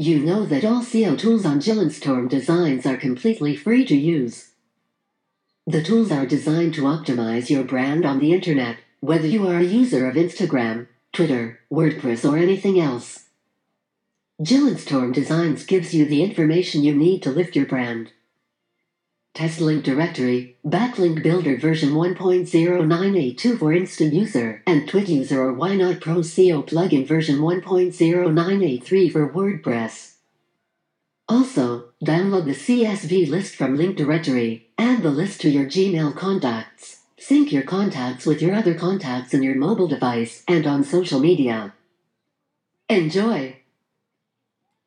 You know that all SEO tools on Gillenstorm Designs are completely free to use. The tools are designed to optimize your brand on the internet, whether you are a user of Instagram, Twitter, WordPress, or anything else. Gillenstorm Designs gives you the information you need to lift your brand. Test link directory, backlink builder version 1.0982 for instant user, and Twit user or why not Pro SEO plugin version 1.0983 for WordPress. Also, download the CSV list from link directory, add the list to your Gmail contacts, sync your contacts with your other contacts in your mobile device and on social media. Enjoy!